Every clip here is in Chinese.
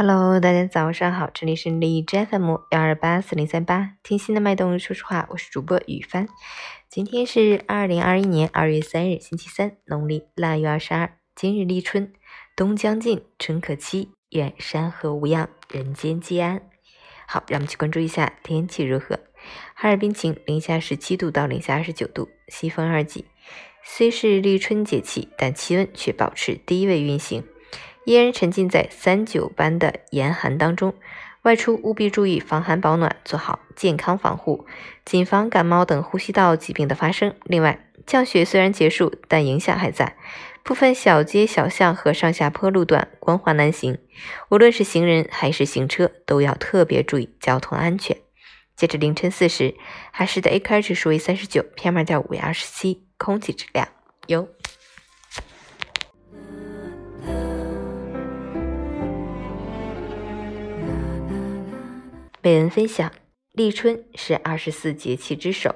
Hello，大家早上好，这里是荔枝 FM 幺二八四零三八，听心的脉动，说实话，我是主播雨帆。今天是二零二一年二月三日，星期三，农历腊月二十二。今日立春，冬将尽，春可期，愿山河无恙，人间皆安。好，让我们去关注一下天气如何。哈尔滨晴，零下十七度到零下二十九度，西风二级。虽是立春节气，但气温却保持低位运行。依然沉浸在三九般的严寒当中，外出务必注意防寒保暖，做好健康防护，谨防感冒等呼吸道疾病的发生。另外，降雪虽然结束，但影响还在，部分小街小巷和上下坡路段光滑难行，无论是行人还是行车，都要特别注意交通安全。截至凌晨四时，海市的 AQI 指数为三十九，PM 二点五为二十七，空气质量优。本文分享：立春是二十四节气之首，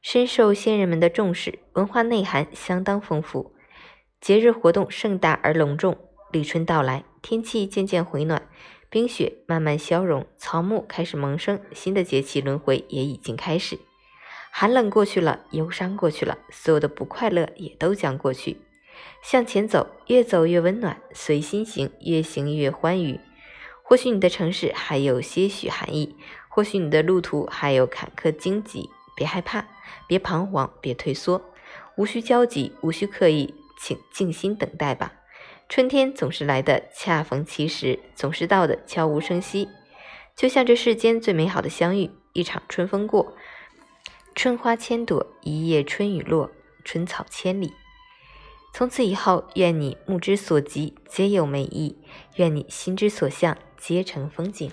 深受先人们的重视，文化内涵相当丰富，节日活动盛大而隆重。立春到来，天气渐渐回暖，冰雪慢慢消融，草木开始萌生，新的节气轮回也已经开始。寒冷过去了，忧伤过去了，所有的不快乐也都将过去。向前走，越走越温暖；随心行，越行越欢愉。或许你的城市还有些许寒意，或许你的路途还有坎坷荆棘，别害怕，别彷徨，别退缩，无需焦急，无需刻意，请静心等待吧。春天总是来的恰逢其时，总是到的悄无声息，就像这世间最美好的相遇，一场春风过，春花千朵，一夜春雨落，春草千里。从此以后，愿你目之所及皆有美意，愿你心之所向。皆成风景。